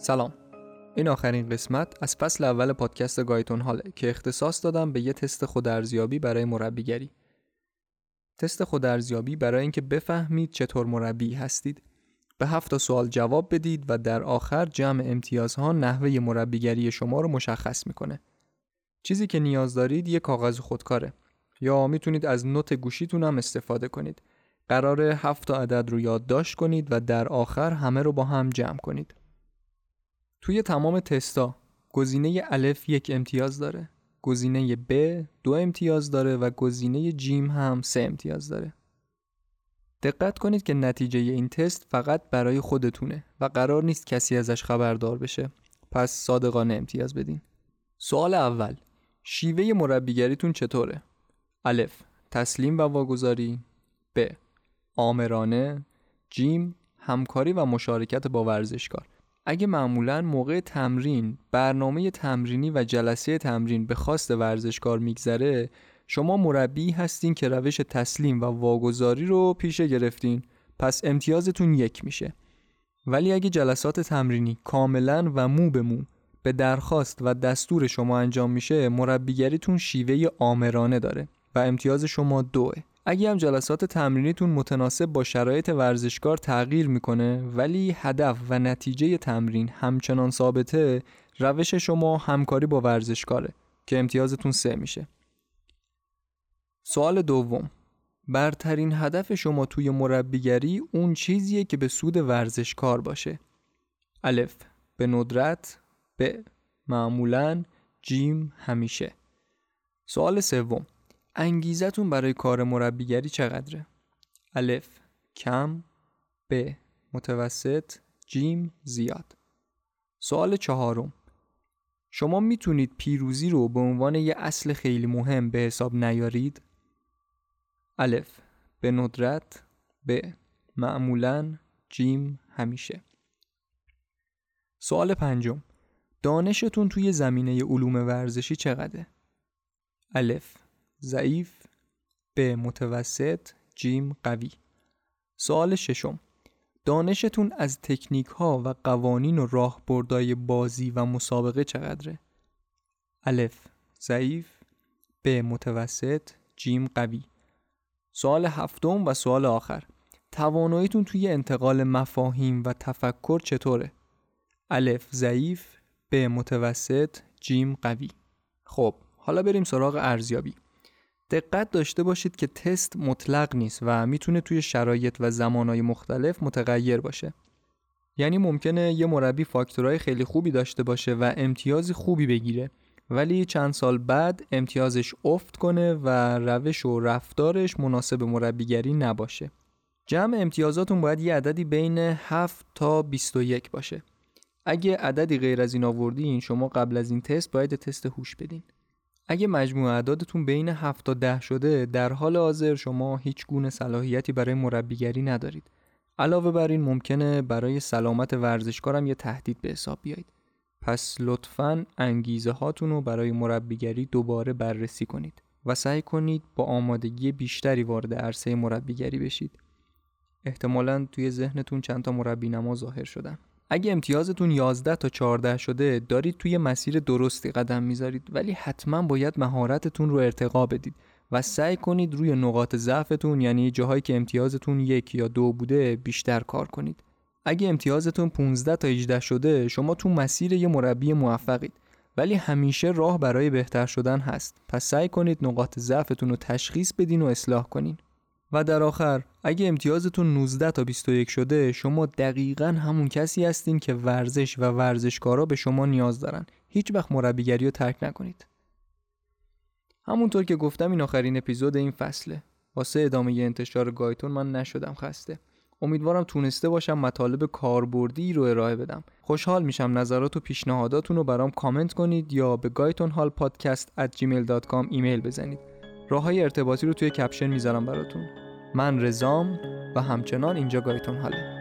سلام. این آخرین قسمت از فصل اول پادکست گایتون حاله که اختصاص دادم به یه تست خودارزیابی برای مربیگری. تست خودارزیابی برای اینکه بفهمید چطور مربی هستید. به هفت سوال جواب بدید و در آخر جمع امتیازها نحوه مربیگری شما رو مشخص می‌کنه. چیزی که نیاز دارید یه کاغذ خودکاره. یا می‌تونید از نوت گوشیتون هم استفاده کنید. قرار هفت عدد رو یادداشت کنید و در آخر همه رو با هم جمع کنید. توی تمام تستا گزینه الف یک امتیاز داره گزینه ب دو امتیاز داره و گزینه جیم هم سه امتیاز داره. دقت کنید که نتیجه این تست فقط برای خودتونه و قرار نیست کسی ازش خبردار بشه. پس صادقانه امتیاز بدین. سوال اول شیوه مربیگریتون چطوره؟ الف تسلیم و واگذاری. ب آمرانه جیم همکاری و مشارکت با ورزشکار. اگه معمولا موقع تمرین برنامه تمرینی و جلسه تمرین به خواست ورزشکار میگذره شما مربی هستین که روش تسلیم و واگذاری رو پیشه گرفتین. پس امتیازتون یک میشه. ولی اگه جلسات تمرینی کاملا و مو به مو به درخواست و دستور شما انجام میشه مربیگریتون شیوه آمرانه داره و امتیاز شما دوه. اگه هم جلسات تمرینیتون متناسب با شرایط ورزشکار تغییر می‌کنه ولی هدف و نتیجه تمرین همچنان ثابته روش شما همکاری با ورزشکاره که امتیازتون سه میشه. سوال دوم. برترین هدف شما توی مربیگری اون چیزیه که به سود ورزشکار باشه. الف. به ندرت. ب. معمولا. جیم. همیشه. سوال سوم. انگیزتون برای کار مربیگری چقدره؟ الف کم ب متوسط جیم زیاد سوال چهارم شما می‌تونید پیروزی رو به عنوان یه اصل خیلی مهم به حساب نیارید؟ الف به ندرت ب معمولا جیم همیشه سوال پنجم دانشتون توی زمینه علوم ورزشی چقدره؟ الف ضعیف به متوسط جیم قوی. سوال ششم. دانشتون از تکنیک ها و قوانین و راهبردهای بازی و مسابقه چقدره؟ الف. ضعیف به متوسط جیم قوی. سوال هفتم و سوال آخر. تواناییتون توی انتقال مفاهیم و تفکر چطوره؟ الف. ضعیف به متوسط جیم قوی. خب حالا بریم سراغ ارزیابی. دقت داشته باشید که تست مطلق نیست و می‌تونه توی شرایط و زمانهای مختلف متغیر باشه. یعنی ممکنه یه مربی فاکتورهای خیلی خوبی داشته باشه و امتیازی خوبی بگیره ولی چند سال بعد امتیازش افت کنه و روش و رفتارش مناسب مربیگری نباشه. جمع امتیازاتون باید یه عددی بین 7 تا 21 باشه. اگه عددی غیر از این آوردین شما قبل از این تست باید تست هوش بدین. اگه مجموع اعدادتون بین 7 تا 10 شده در حال حاضر شما هیچ گونه صلاحیتی برای مربیگری ندارید. علاوه بر این ممکنه برای سلامت ورزشکارم یه تهدید به حساب بیایید. پس لطفا انگیزه هاتون رو برای مربیگری دوباره بررسی کنید و سعی کنید با آمادگی بیشتری وارد عرصه مربیگری بشید. احتمالا توی ذهنتون چند تا مربی نما ظاهر شدن. اگه امتیازتون 11 تا 14 شده دارید توی مسیر درستی قدم می‌ذارید ولی حتما باید مهارتتون رو ارتقا بدید و سعی کنید روی نقاط ضعفتون یعنی جاهایی که امتیازتون یک یا دو بوده بیشتر کار کنید. اگه امتیازتون 15 تا 18 شده شما تو مسیر یه مربی موفقید. ولی همیشه راه برای بهتر شدن هست. پس سعی کنید نقاط ضعفتون رو تشخیص بدین و اصلاح کنین. و در آخر اگه امتیازتون 19 تا 21 شده شما دقیقا همون کسی هستین که ورزش و ورزشکارا به شما نیاز دارن. هیچ وقت مربیگری رو ترک نکنید. همونطور که گفتم این آخرین اپیزود این فصله. واسه ادامه انتشار گایتون من نشدم خسته. امیدوارم تونسته باشم مطالب کاربردی رو ارائه بدم. خوشحال میشم نظرات و پیشنهاداتون رو برام کامنت کنید یا به گایتون هال پادکست ایمیل بزنید. راه های ارتباطی رو توی کپشن می‌ذارم براتون. من رزام و همچنان اینجا گایتون حاله.